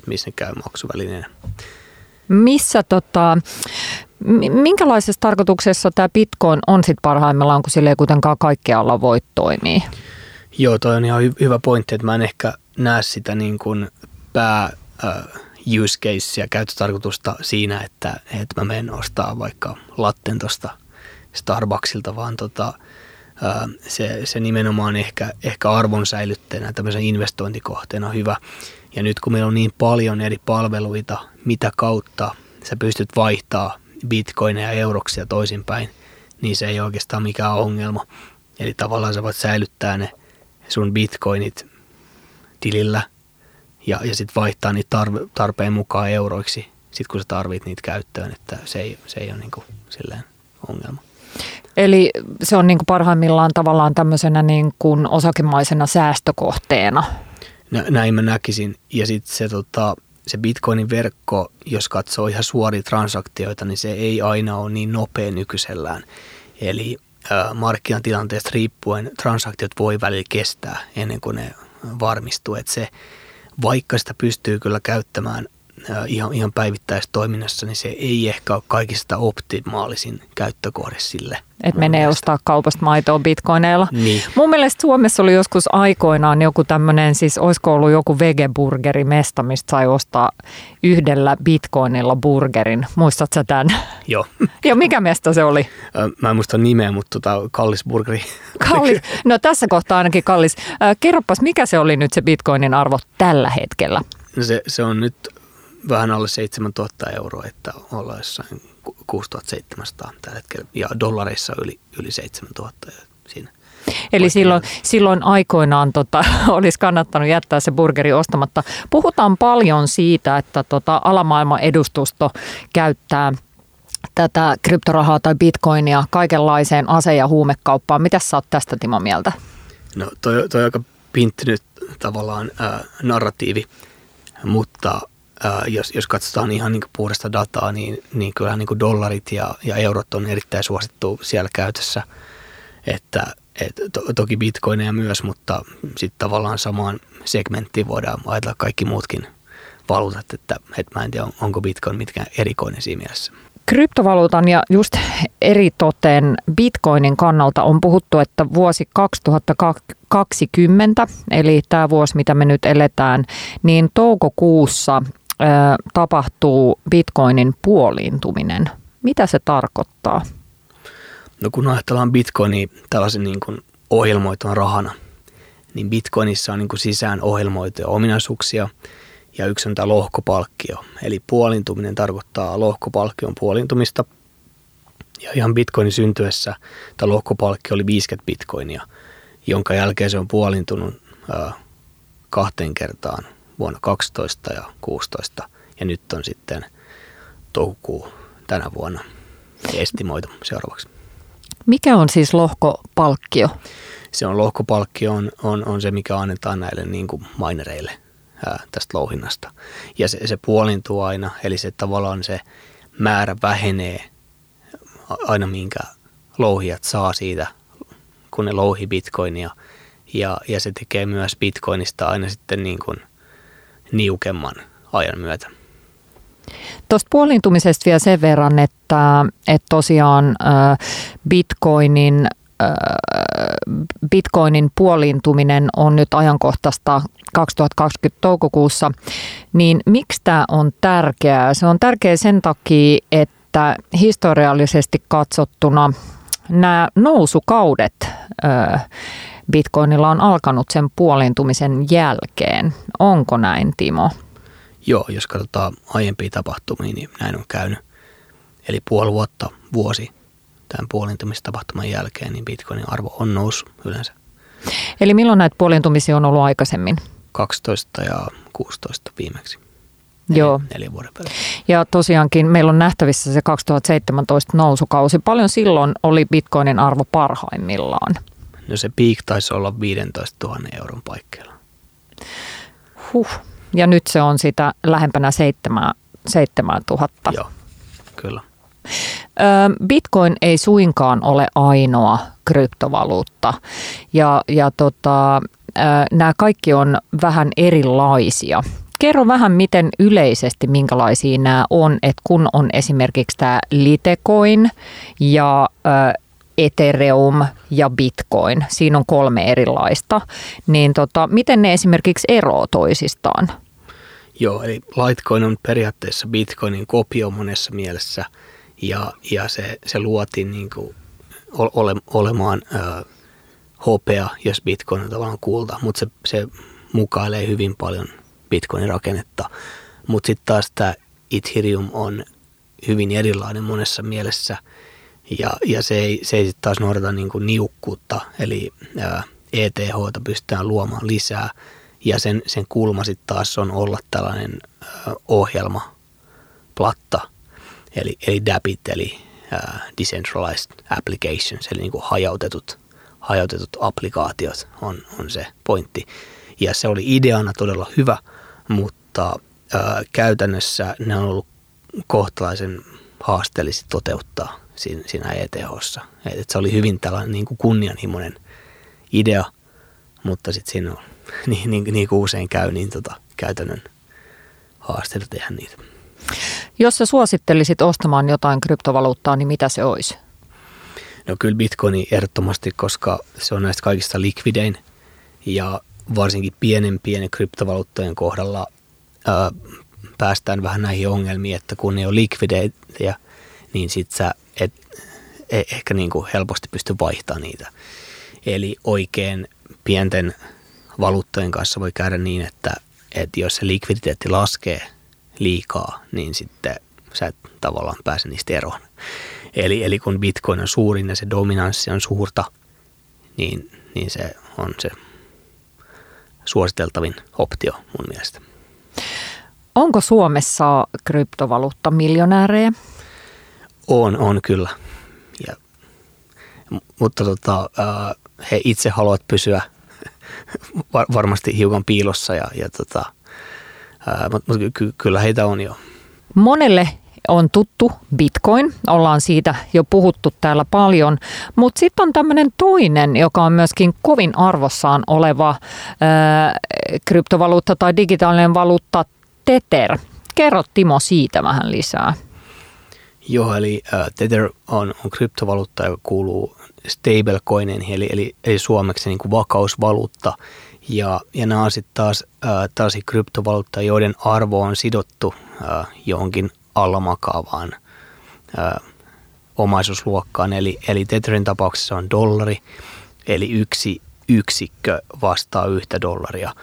missä ne käy maksuvälineenä. Missä tota, minkälaisessa tarkoituksessa tämä Bitcoin on sitten parhaimmillaan, kun sille ei kuitenkaan kaikkialla voi toimia? Joo, toi on ihan hyvä pointti, että mä en ehkä näe sitä niin kuin pää uh, use casea, käyttötarkoitusta siinä, että, että mä menen ostaa vaikka latten tuosta Starbucksilta, vaan tota, uh, se, se nimenomaan ehkä, ehkä arvon säilytteenä, tämmöisen investointikohteena on hyvä. Ja nyt kun meillä on niin paljon eri palveluita, mitä kautta sä pystyt vaihtaa bitcoineja euroksia toisinpäin, niin se ei oikeastaan mikään ongelma. Eli tavallaan sä voit säilyttää ne sun bitcoinit tilillä ja, ja sitten vaihtaa niitä tarve, tarpeen mukaan euroiksi, sit kun sä tarvit niitä käyttöön, että se ei, se ei ole niin kuin silleen ongelma. Eli se on niin kuin parhaimmillaan tavallaan tämmöisenä niin kuin osakemaisena säästökohteena. Näin mä näkisin. Ja sitten se, tota, se Bitcoinin verkko, jos katsoo ihan suoria transaktioita, niin se ei aina ole niin nopea nykyisellään. Eli markkinatilanteesta riippuen transaktiot voi välillä kestää ennen kuin ne varmistuu. Että se, vaikka sitä pystyy kyllä käyttämään ihan, ihan päivittäistoiminnassa, niin se ei ehkä ole kaikista optimaalisin käyttökohde sille. Että menee mielestä. ostaa kaupasta maitoa bitcoineilla. Niin. Mun mielestä Suomessa oli joskus aikoinaan joku tämmöinen, siis olisiko ollut joku vegeburgeri mesta, mistä sai ostaa yhdellä bitcoinilla burgerin. Muistatko sä tämän? Joo. ja mikä mesta se oli? Mä en muista nimeä, mutta tota, kallis burgeri. Kallis. No tässä kohtaa ainakin kallis. Kerropas, mikä se oli nyt se bitcoinin arvo tällä hetkellä? Se, se on nyt vähän alle 7000 euroa, että ollaan jossain 6700 tällä hetkellä ja dollareissa yli, yli 7000 siinä. Eli silloin, silloin aikoinaan tota, olisi kannattanut jättää se burgeri ostamatta. Puhutaan paljon siitä, että tota, alamaailman edustusto käyttää tätä kryptorahaa tai bitcoinia kaikenlaiseen ase- ja huumekauppaan. Mitä sä oot tästä Timo mieltä? No toi, toi on aika pinttynyt tavallaan ää, narratiivi, mutta ää, jos, jos katsotaan ihan niin puhdasta dataa, niin, niin kyllähän niin dollarit ja, ja eurot on erittäin suosittu siellä käytössä. Että et, to, toki bitcoineja myös, mutta sitten tavallaan samaan segmenttiin voidaan ajatella kaikki muutkin valuutat, että, että mä en tiedä, onko bitcoin mitkään erikoinen siinä mielessä. Kryptovaluutan ja just eritoten bitcoinin kannalta on puhuttu, että vuosi 2020, eli tämä vuosi mitä me nyt eletään, niin toukokuussa tapahtuu bitcoinin puoliintuminen. Mitä se tarkoittaa? No kun ajatellaan bitcoinia tällaisen niin kuin ohjelmoituvan rahana, niin bitcoinissa on niin kuin sisään ohjelmoituja ominaisuuksia ja yksi on tämä lohkopalkkio. Eli puolintuminen tarkoittaa lohkopalkkion puolintumista. Ja ihan bitcoinin syntyessä tämä lohkopalkki oli 50 bitcoinia, jonka jälkeen se on puolintunut ää, kahteen kertaan vuonna 12 ja 16 ja nyt on sitten toukokuu tänä vuonna estimoitu seuraavaksi. Mikä on siis lohkopalkkio? Se on lohkopalkkio on, on, on se, mikä annetaan näille niin kuin minereille ää, tästä louhinnasta. Ja se, se puolintuu aina, eli se tavallaan se määrä vähenee aina minkä louhijat saa siitä, kun ne louhi bitcoinia. Ja, ja se tekee myös bitcoinista aina sitten niin kuin niukemman ajan myötä. Tuosta puolintumisesta vielä sen verran, että, että tosiaan bitcoinin bitcoinin puoliintuminen on nyt ajankohtaista 2020 toukokuussa, niin miksi tämä on tärkeää? Se on tärkeää sen takia, että historiallisesti katsottuna nämä nousukaudet Bitcoinilla on alkanut sen puolintumisen jälkeen. Onko näin, Timo? Joo, jos katsotaan aiempia tapahtumia, niin näin on käynyt. Eli puoli vuotta, vuosi tämän puolintumistapahtuman jälkeen, niin bitcoinin arvo on noussut yleensä. Eli milloin näitä puolintumisia on ollut aikaisemmin? 12 ja 16 viimeksi. Joo. Neljän vuoden päälle. Ja tosiaankin meillä on nähtävissä se 2017 nousukausi. Paljon silloin oli bitcoinin arvo parhaimmillaan? No se peak taisi olla 15 000 euron paikkeilla. Huh. Ja nyt se on sitä lähempänä 7, 7000. Joo, kyllä. Bitcoin ei suinkaan ole ainoa kryptovaluutta ja, ja tota, nämä kaikki on vähän erilaisia. Kerro vähän, miten yleisesti minkälaisia nämä on, että kun on esimerkiksi tämä Litecoin ja Ethereum ja Bitcoin, siinä on kolme erilaista, niin tota, miten ne esimerkiksi eroavat toisistaan? Joo, eli Litecoin on periaatteessa Bitcoinin kopio monessa mielessä. Ja, ja se, se luotiin niin ole, olemaan ö, hopea, jos Bitcoin on tavallaan kulta, mutta se, se mukailee hyvin paljon Bitcoinin rakennetta. Mutta sitten taas tämä Ethereum on hyvin erilainen monessa mielessä ja, ja se ei, se ei sitten taas noudata niin kuin niukkuutta, eli ETH pystytään luomaan lisää. Ja sen, sen kulma sitten taas on olla tällainen ohjelma, platta, eli, eli DAPit, eli Decentralized Applications, eli niin kuin hajautetut, hajautetut applikaatiot on, on se pointti. Ja se oli ideana todella hyvä, mutta ää, käytännössä ne on ollut kohtalaisen haasteellisesti toteuttaa siinä, siinä ETHssa. Et, et se oli hyvin tällainen niin kuin kunnianhimoinen idea, mutta sitten siinä on, niin, niin, niin kuin usein käy, niin tota, käytännön haasteita tehdä niitä. Jos sä suosittelisit ostamaan jotain kryptovaluuttaa, niin mitä se olisi? No kyllä bitcoini ehdottomasti, koska se on näistä kaikista likvidein ja varsinkin pienempien kryptovaluuttojen kohdalla ää, päästään vähän näihin ongelmiin, että kun ne on likvideitä, niin sit sä ehkä niin kuin helposti pysty vaihtamaan niitä. Eli oikein pienten valuuttojen kanssa voi käydä niin, että, että jos se likviditeetti laskee liikaa, niin sitten sä et tavallaan pääse niistä eroon. Eli, eli kun bitcoin on suurin ja se dominanssi on suurta, niin, niin se on se suositeltavin optio mun mielestä. Onko Suomessa kryptovaluutta miljonäärejä? On, on kyllä. Mutta tota, he itse haluavat pysyä varmasti hiukan piilossa, ja, ja tota, mutta ky- kyllä heitä on jo. Monelle on tuttu Bitcoin, ollaan siitä jo puhuttu täällä paljon, mutta sitten on tämmöinen toinen, joka on myöskin kovin arvossaan oleva ää, kryptovaluutta tai digitaalinen valuutta Tether. Kerro Timo siitä vähän lisää. Joo, eli äh, Tether on, on kryptovaluutta, joka kuuluu stablecoineihin, eli, eli, eli suomeksi niin kuin vakausvaluutta. Ja, ja nämä on sitten taas tällaisia kryptovaluuttoja, joiden arvo on sidottu äh, johonkin allamakaavaan omaisuusluokkaan. Eli, eli Tetherin tapauksessa on dollari, eli yksi yksikkö vastaa yhtä dollaria.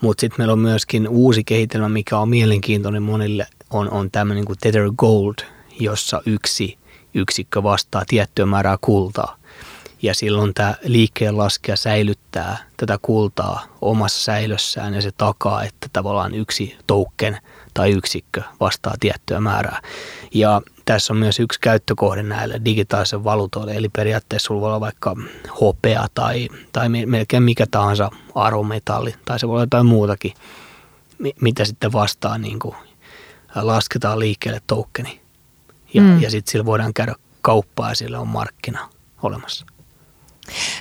Mutta sitten meillä on myöskin uusi kehitelmä, mikä on mielenkiintoinen monille, on, on tämmöinen kuin Tether Gold, jossa yksi yksikkö vastaa tiettyä määrää kultaa. Ja silloin tämä liikkeen laskija säilyttää tätä kultaa omassa säilössään ja se takaa, että tavallaan yksi token tai yksikkö vastaa tiettyä määrää. Ja tässä on myös yksi käyttökohde näille digitaalisen valuutoille, eli periaatteessa sulla voi olla vaikka hopea tai, tai melkein mikä tahansa arvometalli, tai se voi olla jotain muutakin, mitä sitten vastaan niin kuin lasketaan liikkeelle tokeni. Ja, mm. ja sitten sillä voidaan käydä kauppaa ja sillä on markkina olemassa.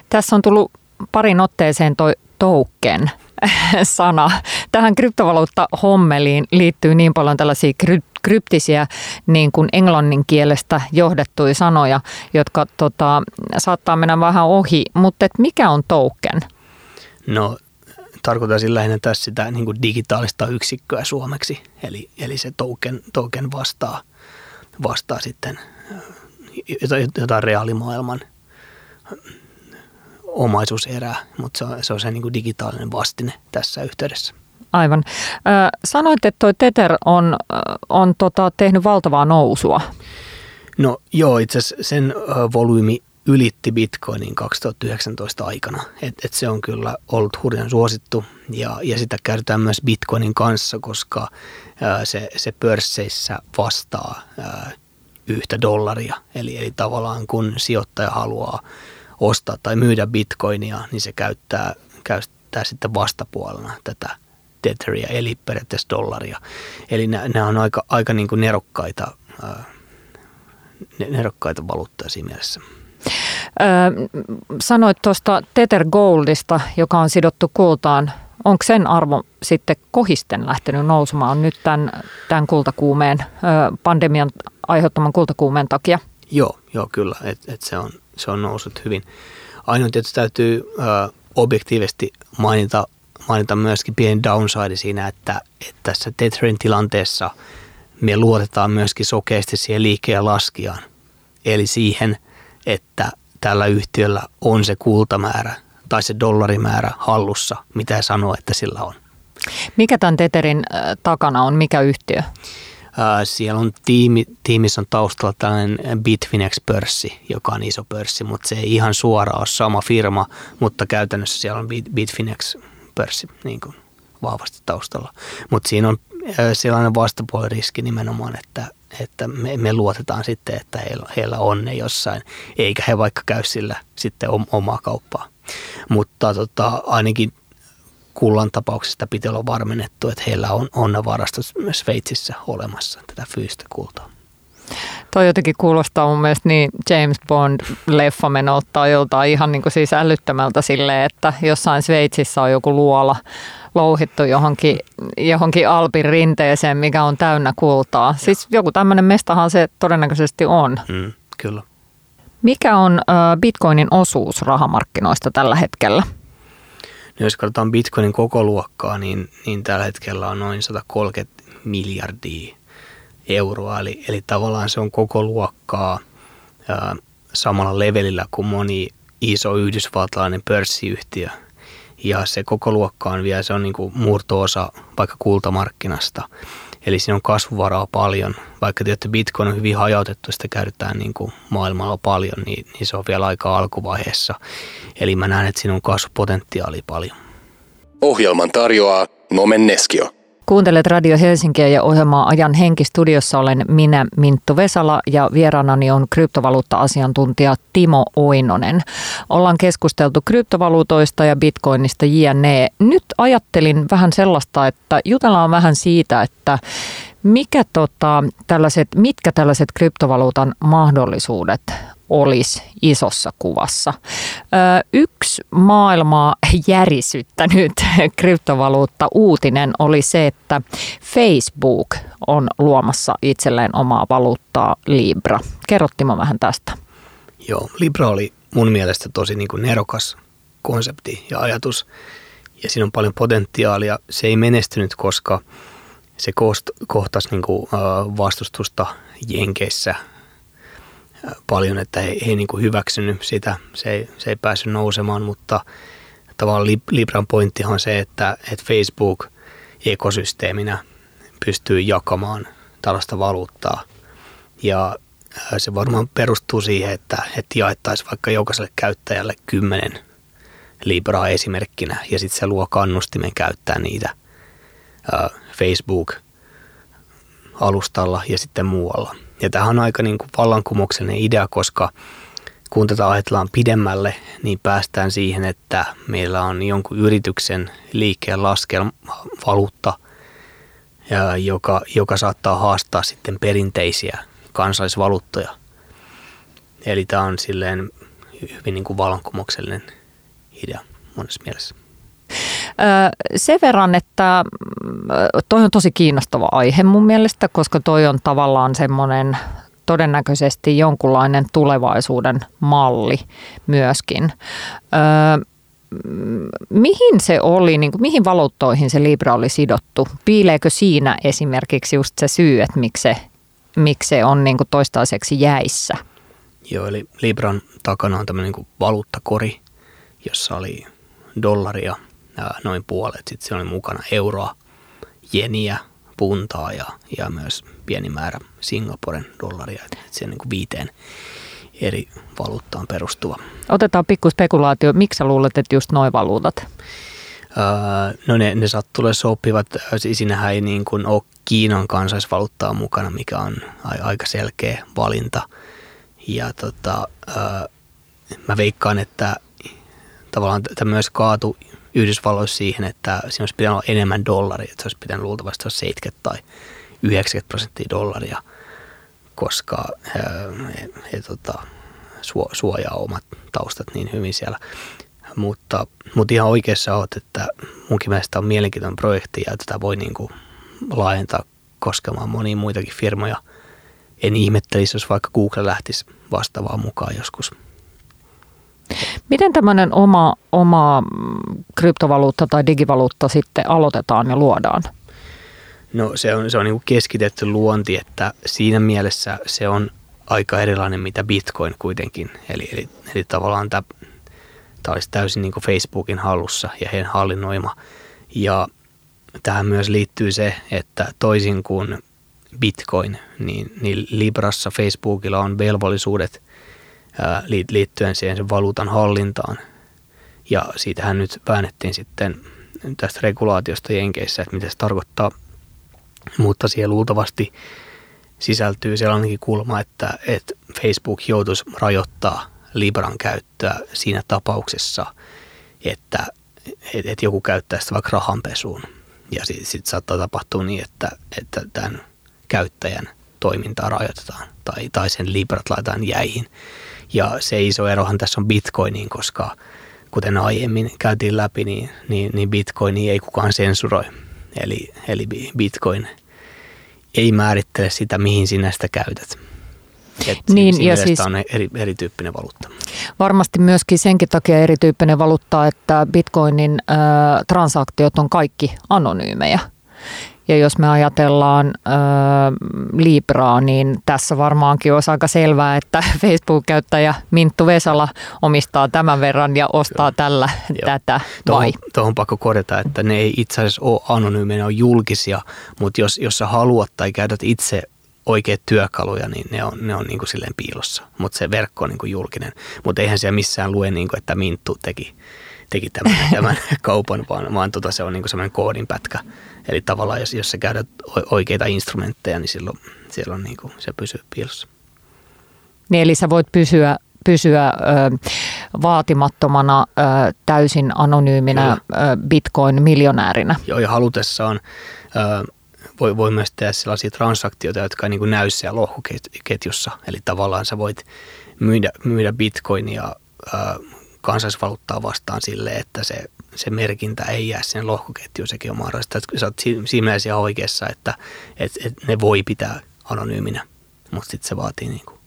Tässä on tullut parin otteeseen toi token sana. Tähän kryptovaluutta-hommeliin liittyy niin paljon tällaisia kry- kryptisiä niin kuin englannin kielestä johdettuja sanoja, jotka tota, saattaa mennä vähän ohi. Mutta mikä on token? No tarkoitan sillä lähinnä tässä sitä niin kuin digitaalista yksikköä suomeksi, eli, eli se token, token vastaa vastaa sitten jotain reaalimaailman omaisuuserää, mutta se on se, on se niin kuin digitaalinen vastine tässä yhteydessä. Aivan. Sanoit, että tuo Tether on, on tota, tehnyt valtavaa nousua. No joo, itse asiassa sen volyymi ylitti Bitcoinin 2019 aikana. Et, et se on kyllä ollut hurjan suosittu ja, ja sitä käytetään myös Bitcoinin kanssa, koska ää, se, se pörsseissä vastaa ää, yhtä dollaria. Eli, eli tavallaan kun sijoittaja haluaa ostaa tai myydä bitcoinia, niin se käyttää, käyttää sitten vastapuolena tätä tetheria, eli periaatteessa dollaria. Eli nämä on aika, aika niin kuin nerokkaita, ää, nerokkaita valuuttoja siinä mielessä. Öö, sanoit tuosta Tether Goldista, joka on sidottu kultaan. Onko sen arvo sitten kohisten lähtenyt nousemaan nyt tämän, tämän kultakuumeen, pandemian aiheuttaman kultakuumeen takia? Joo, joo kyllä, et, et se, on, se on noussut hyvin. Ainoa tietysti täytyy ö, objektiivisesti mainita, mainita myöskin pieni downside siinä, että, että tässä Tetherin tilanteessa me luotetaan myöskin sokeasti siihen liikkeen laskijaan. Eli siihen, että tällä yhtiöllä on se kultamäärä tai se dollarimäärä hallussa, mitä sanoo, että sillä on. Mikä tämän Teterin takana on? Mikä yhtiö? Siellä on tiimi, tiimissä on taustalla tällainen Bitfinex-pörssi, joka on iso pörssi, mutta se ei ihan suoraan ole sama firma, mutta käytännössä siellä on Bitfinex-pörssi niin kuin vahvasti taustalla. Mutta siinä on sellainen vastapuoliriski nimenomaan, että, että me, me luotetaan sitten, että heillä, heillä on ne jossain, eikä he vaikka käy sillä sitten omaa kauppaa. Mutta tota, ainakin kullan tapauksesta piti olla varmennettu, että heillä on, on varastot Sveitsissä olemassa tätä fyysistä kultaa. Toi jotenkin kuulostaa mun mielestä niin James Bond-leffa menolta joltain ihan niin kuin siis älyttömältä silleen, että jossain Sveitsissä on joku luola louhittu johonkin, johonkin Alpin rinteeseen, mikä on täynnä kultaa. Siis joku tämmöinen mestahan se todennäköisesti on. Mm, kyllä. Mikä on Bitcoinin osuus rahamarkkinoista tällä hetkellä? No jos katsotaan Bitcoinin koko luokkaa, niin, niin tällä hetkellä on noin 130 miljardia euroa. Eli, eli tavallaan se on koko luokkaa ää, samalla levelillä kuin moni iso yhdysvaltalainen pörssiyhtiö. Ja se koko luokka on vielä, se on niin kuin murto-osa vaikka kultamarkkinasta. Eli siinä on kasvuvaraa paljon. Vaikka tietty Bitcoin on hyvin hajautettu, sitä käytetään niin kuin maailmalla paljon, niin, niin se on vielä aika alkuvaiheessa. Eli mä näen, että siinä on kasvupotentiaali paljon. Ohjelman tarjoaa Nomen Neskio. Kuuntelet Radio Helsinkiä ja ohjelmaa Ajan henki. Studiossa olen minä Minttu Vesala ja vieraanani on kryptovaluutta-asiantuntija Timo Oinonen. Ollaan keskusteltu kryptovaluutoista ja bitcoinista jne. Nyt ajattelin vähän sellaista, että jutellaan vähän siitä, että mikä tota, tällaiset, mitkä tällaiset kryptovaluutan mahdollisuudet olisi isossa kuvassa. Yksi maailmaa järisyttänyt kryptovaluutta uutinen oli se, että Facebook on luomassa itselleen omaa valuuttaa Libra. Kerrottimo vähän tästä? Joo, Libra oli mun mielestä tosi niin kuin nerokas konsepti ja ajatus. Ja siinä on paljon potentiaalia. Se ei menestynyt, koska se kohtasi niin kuin vastustusta Jenkeissä – paljon, että he ei niin hyväksynyt sitä. Se ei, se ei päässyt nousemaan, mutta tavallaan Libran pointtihan on se, että, että Facebook ekosysteeminä pystyy jakamaan tällaista valuuttaa. Ja se varmaan perustuu siihen, että, että jaettaisiin vaikka jokaiselle käyttäjälle kymmenen Libraa esimerkkinä ja sitten se luo kannustimen käyttää niitä Facebook-alustalla ja sitten muualla. Ja tämä on aika niin kuin vallankumouksellinen idea, koska kun tätä ajatellaan pidemmälle, niin päästään siihen, että meillä on jonkun yrityksen liikkeen laskelma valuutta, joka, joka saattaa haastaa sitten perinteisiä kansallisvaluuttoja. Eli tämä on silleen hyvin niin kuin vallankumouksellinen idea monessa mielessä. Sen verran, että toi on tosi kiinnostava aihe mun mielestä, koska toi on tavallaan semmoinen todennäköisesti jonkunlainen tulevaisuuden malli myöskin. mihin se oli, niin kuin, mihin valuuttoihin se Libra oli sidottu? Piileekö siinä esimerkiksi just se syy, että miksi se miksi se on niin kuin toistaiseksi jäissä. Joo, eli Libran takana on tämmöinen niin valuuttakori, jossa oli dollaria noin puolet. Sitten siellä oli mukana euroa, jeniä, puntaa ja, ja myös pieni määrä Singaporen dollaria. Se on niin kuin viiteen eri valuuttaan perustuva. Otetaan pikku spekulaatio. Miksi sä luulet, että just noin valuutat? Öö, no ne, ne sattuneet sopivat. Siinähän ei niin kuin ole Kiinan kansallisvaluuttaa mukana, mikä on aika selkeä valinta. Ja tota, öö, mä veikkaan, että tavallaan tämä myös kaatu Yhdysvalloissa siihen, että siinä olisi pitänyt olla enemmän dollaria, että se olisi pitänyt luultavasti olla 70 tai 90 prosenttia dollaria, koska he, he, tota, suojaa omat taustat niin hyvin siellä. Mutta, mutta ihan oikeassa olet, että munkin mielestä on mielenkiintoinen projekti ja tätä voi niin kuin laajentaa koskemaan monia muitakin firmoja. En ihmettelisi, jos vaikka Google lähtisi vastaavaan mukaan joskus. Miten tämmöinen oma, oma kryptovaluutta tai digivaluutta sitten aloitetaan ja luodaan? No se on, se on niin kuin keskitetty luonti, että siinä mielessä se on aika erilainen mitä Bitcoin kuitenkin. Eli, eli, eli tavallaan tämä, tämä olisi täysin niin kuin Facebookin hallussa ja heidän hallinnoima. Ja tähän myös liittyy se, että toisin kuin Bitcoin, niin, niin Librassa Facebookilla on velvollisuudet liittyen siihen sen valuutan hallintaan. Ja siitähän nyt väännettiin sitten tästä regulaatiosta Jenkeissä, että mitä se tarkoittaa. Mutta siellä luultavasti sisältyy sellainenkin kulma, että, että Facebook joutuisi rajoittaa Libran käyttöä siinä tapauksessa, että, että, että joku käyttää sitä vaikka rahanpesuun. Ja sitten sit saattaa tapahtua niin, että, että tämän käyttäjän toimintaa rajoitetaan tai, tai sen Librat laitetaan jäihin. Ja se iso erohan tässä on Bitcoiniin, koska kuten aiemmin käytiin läpi, niin, niin, niin Bitcoini ei kukaan sensuroi. Eli, eli Bitcoin ei määrittele sitä, mihin sinä sitä käytät. Et niin, ja siis on eri, erityyppinen valuutta. Varmasti myöskin senkin takia erityyppinen valuutta, että bitcoinin äh, transaktiot on kaikki anonyymejä. Ja jos me ajatellaan äh, Libraa, niin tässä varmaankin olisi aika selvää, että Facebook-käyttäjä Minttu Vesala omistaa tämän verran ja ostaa Kyllä. tällä Joo. tätä. Tuohon, tuohon pakko korjata, että ne ei itse asiassa ole anonyymejä, ne on julkisia, mutta jos, jos sä haluat tai käytät itse oikeat työkaluja, niin ne on, ne on niin kuin silleen piilossa, mutta se verkko on niin kuin julkinen. Mutta eihän siellä missään lue, niin kuin, että Minttu teki, teki tämän, tämän kaupan, vaan, vaan tota, se on niin semmoinen koodinpätkä. Eli tavallaan jos, jos sä käytät oikeita instrumentteja, niin silloin, silloin niin kuin se pysyy piilossa. Niin eli sä voit pysyä, pysyä ö, vaatimattomana ö, täysin anonyyminä ö, bitcoin-miljonäärinä. Joo, ja halutessaan ö, voi, voi myös tehdä sellaisia transaktioita, jotka ei niin näy siellä lohkoketjussa. Eli tavallaan sä voit myydä, myydä bitcoinia ö, kansallisvaluuttaa vastaan sille, että se, se merkintä ei jää sen lohkoketjuun, sekin on mahdollista. Että sä oot siinä ihan oikeassa, että et, et ne voi pitää anonyyminä, mutta sitten se vaatii niin kuin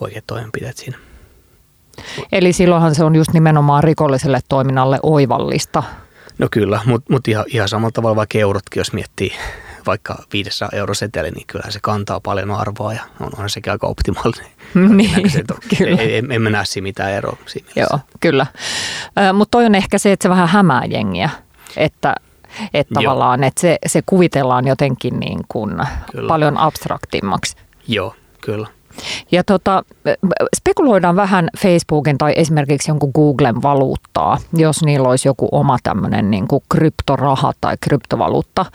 oikeat toimenpiteet siinä. Eli silloinhan se on just nimenomaan rikolliselle toiminnalle oivallista. No kyllä, mutta mut ihan, ihan samalla tavalla vaikka eurotkin, jos miettii vaikka 500 euroseteli, niin kyllä se kantaa paljon arvoa ja on, on sekin aika optimaalinen. niin, kyllä. Ei, emme näe siinä mitään eroa siinä Joo, kyllä. Mutta toi on ehkä se, että se vähän hämää jengiä, että että tavallaan, että se, se kuvitellaan jotenkin niin kuin paljon abstraktimmaksi. Joo, kyllä. Ja tota, spekuloidaan vähän Facebookin tai esimerkiksi jonkun Googlen valuuttaa, jos niillä olisi joku oma tämmöinen niin kuin kryptoraha tai kryptovaluutta.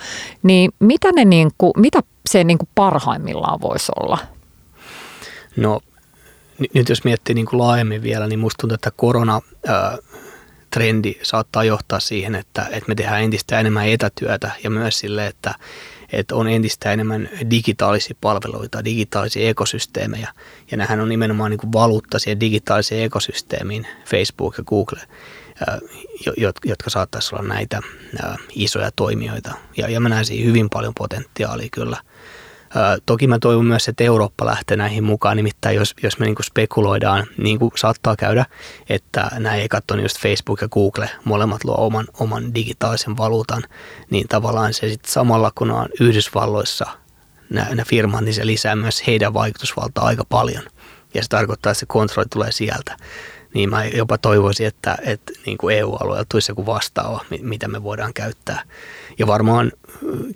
Niin mitä, ne niin kuin, mitä se niin kuin parhaimmillaan voisi olla? No nyt jos miettii niin kuin laajemmin vielä, niin musta tuntuu, että korona ää, trendi saattaa johtaa siihen, että, että me tehdään entistä enemmän etätyötä ja myös sille, että että on entistä enemmän digitaalisia palveluita, digitaalisia ekosysteemejä. Ja nämähän on nimenomaan niin kuin valuutta siihen digitaaliseen ekosysteemiin, Facebook ja Google, jotka saattaisi olla näitä isoja toimijoita. Ja, ja mä näen siihen hyvin paljon potentiaalia kyllä – Toki mä toivon myös, että Eurooppa lähtee näihin mukaan, nimittäin jos, jos me niin kuin spekuloidaan, niin kuin saattaa käydä, että nämä ekat on just Facebook ja Google, molemmat luo oman, oman digitaalisen valuutan, niin tavallaan se sitten samalla kun on Yhdysvalloissa nämä, firmat, niin se lisää myös heidän vaikutusvaltaa aika paljon. Ja se tarkoittaa, että se kontrolli tulee sieltä. Niin mä jopa toivoisin, että, että niin kuin EU-alueella tulisi joku vastaava, mitä me voidaan käyttää. Ja varmaan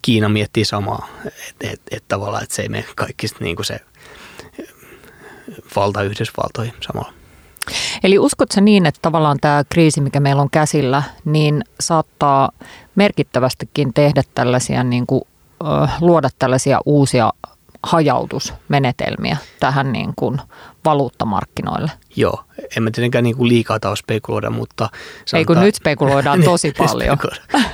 Kiina miettii samaa, että et, et tavallaan, että se ei mene kaikki niin kuin se valta Yhdysvaltoihin samalla. Eli uskotko niin, että tavallaan tämä kriisi, mikä meillä on käsillä, niin saattaa merkittävästikin tehdä tällaisia, niin kuin, luoda tällaisia uusia hajautusmenetelmiä tähän niin kuin valuuttamarkkinoille? Joo, en mä tietenkään niin kuin liikaa taas spekuloida, mutta... Sanotaan, Ei kun nyt spekuloidaan tosi paljon.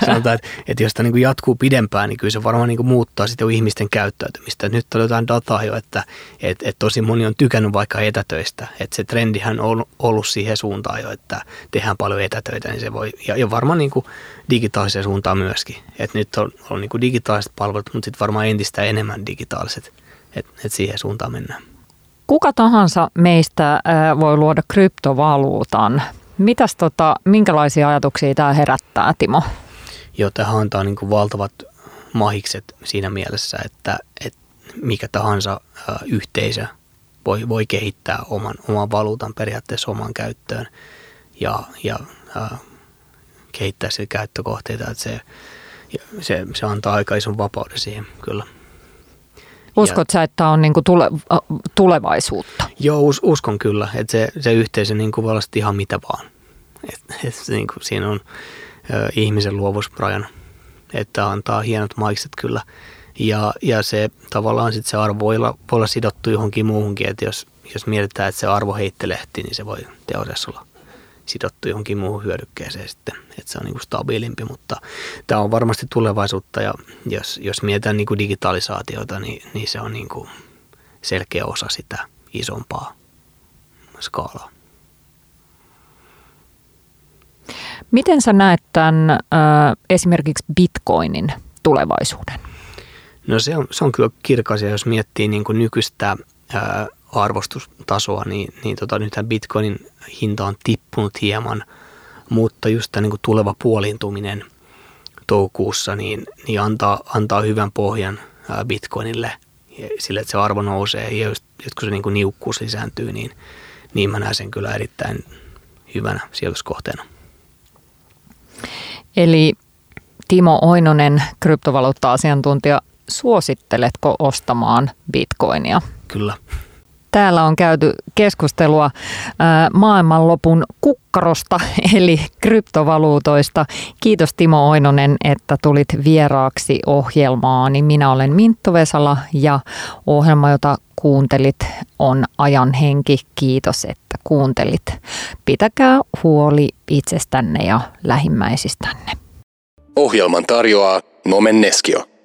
sanotaan, että, että jos tämä niin kuin jatkuu pidempään, niin kyllä se varmaan niin kuin muuttaa sitten ihmisten käyttäytymistä. Nyt on jotain dataa jo, että, että, että tosi moni on tykännyt vaikka etätöistä. Että se trendihän on ollut siihen suuntaan jo, että tehdään paljon etätöitä, niin se voi... Ja, ja varmaan niin kuin digitaaliseen suuntaan myöskin. Että nyt on, on niin kuin digitaaliset palvelut, mutta sitten varmaan entistä enemmän digitaaliset. Että, että siihen suuntaan mennään. Kuka tahansa meistä voi luoda kryptovaluutan. Mitäs tota, minkälaisia ajatuksia tämä herättää, Timo? Joo, tähän antaa niin kuin valtavat mahikset siinä mielessä, että, että mikä tahansa yhteisö voi, voi kehittää oman, oman valuutan periaatteessa oman käyttöön ja, ja kehittää se käyttökohteita, että se, se, se antaa aika ison vapauden siihen kyllä. Uskot sä, että on niinku tule, tulevaisuutta? Joo, us, uskon kyllä, että se, se yhteisö niinku voi olla ihan mitä vaan. Et, et, niinku, siinä on ö, ihmisen luovuusrajan, että antaa hienot maikset kyllä. Ja, ja se tavallaan sit se arvo voi olla, voi olla sidottu johonkin muuhunkin, että jos, jos mietitään, että se arvo heittelehti, niin se voi teoriassa olla sidottu johonkin muuhun hyödykkeeseen sitten, että se on niin kuin stabiilimpi, mutta tämä on varmasti tulevaisuutta ja jos, jos mietitään niin kuin digitalisaatiota, niin, niin se on niin kuin selkeä osa sitä isompaa skaalaa. Miten sä näet tämän äh, esimerkiksi bitcoinin tulevaisuuden? No se on, se on kyllä kirkas ja jos miettii niin kuin nykyistä äh, arvostustasoa, niin, niin tota, nythän bitcoinin hinta on tippunut hieman, mutta just tämä niin tuleva puoliintuminen toukokuussa niin, niin antaa, antaa hyvän pohjan bitcoinille sille, että se arvo nousee ja just, just kun se niin kuin niukkuus lisääntyy, niin, niin mä näen sen kyllä erittäin hyvänä sijoituskohteena. Eli Timo Oinonen, kryptovaluutta-asiantuntija, suositteletko ostamaan bitcoinia? Kyllä. Täällä on käyty keskustelua maailmanlopun kukkarosta eli kryptovaluutoista. Kiitos Timo Oinonen, että tulit vieraaksi ohjelmaan. Minä olen Minttu Vesala ja ohjelma, jota kuuntelit, on Ajan henki. Kiitos, että kuuntelit. Pitäkää huoli itsestänne ja lähimmäisistänne. Ohjelman tarjoaa Nomen Neskio.